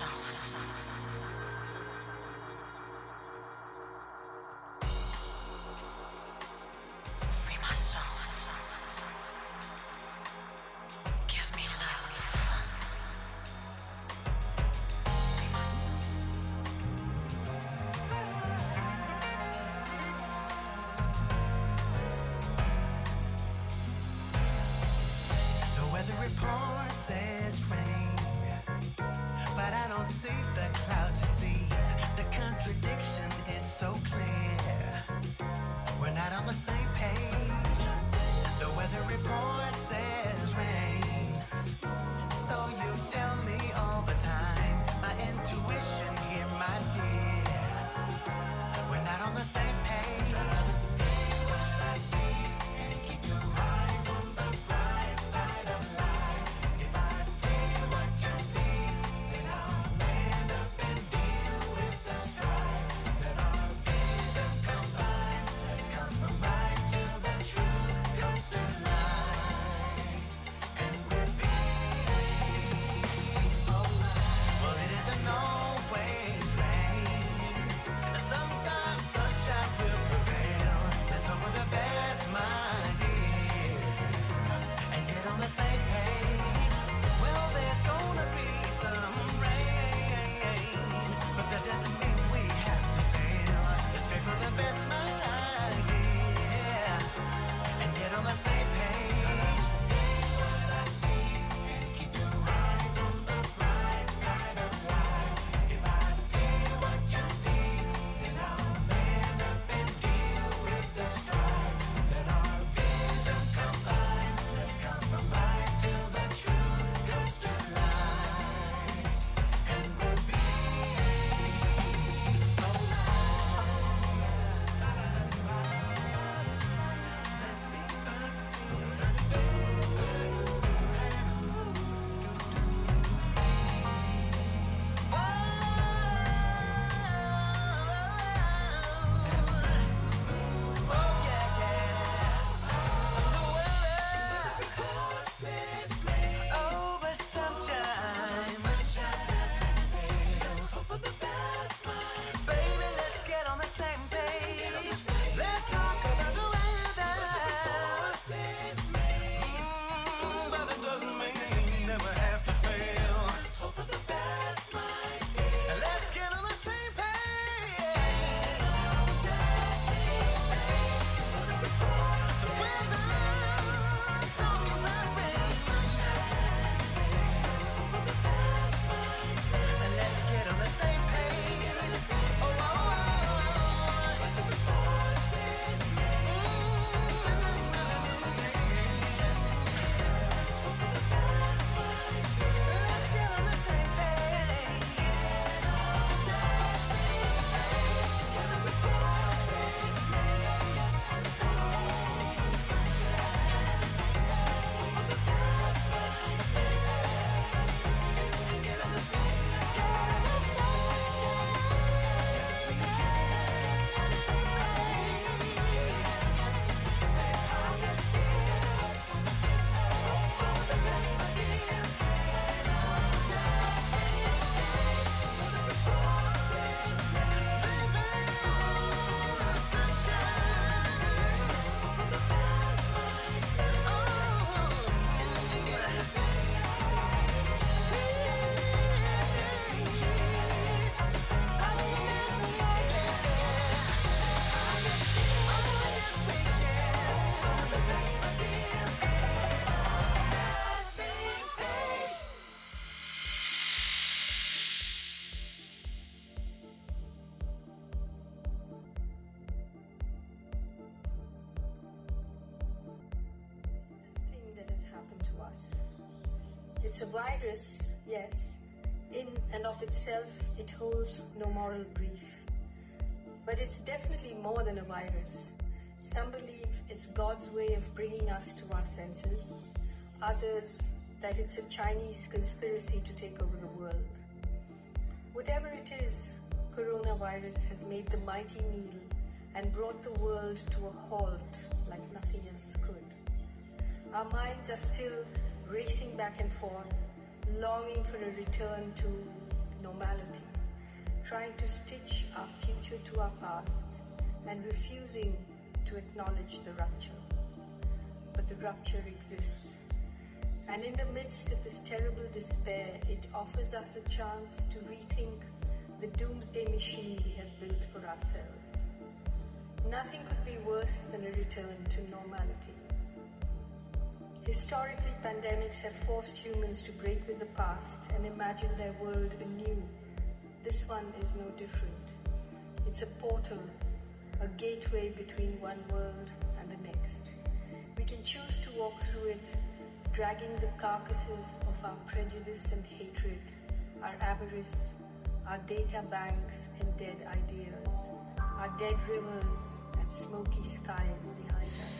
Sound. A virus, yes. In and of itself, it holds no moral brief. But it's definitely more than a virus. Some believe it's God's way of bringing us to our senses. Others, that it's a Chinese conspiracy to take over the world. Whatever it is, coronavirus has made the mighty kneel and brought the world to a halt like nothing else could. Our minds are still racing back and forth, longing for a return to normality, trying to stitch our future to our past, and refusing to acknowledge the rupture. But the rupture exists. And in the midst of this terrible despair, it offers us a chance to rethink the doomsday machine we have built for ourselves. Nothing could be worse than a return to normality. Historically, pandemics have forced humans to break with the past and imagine their world anew. This one is no different. It's a portal, a gateway between one world and the next. We can choose to walk through it, dragging the carcasses of our prejudice and hatred, our avarice, our data banks and dead ideas, our dead rivers and smoky skies behind us.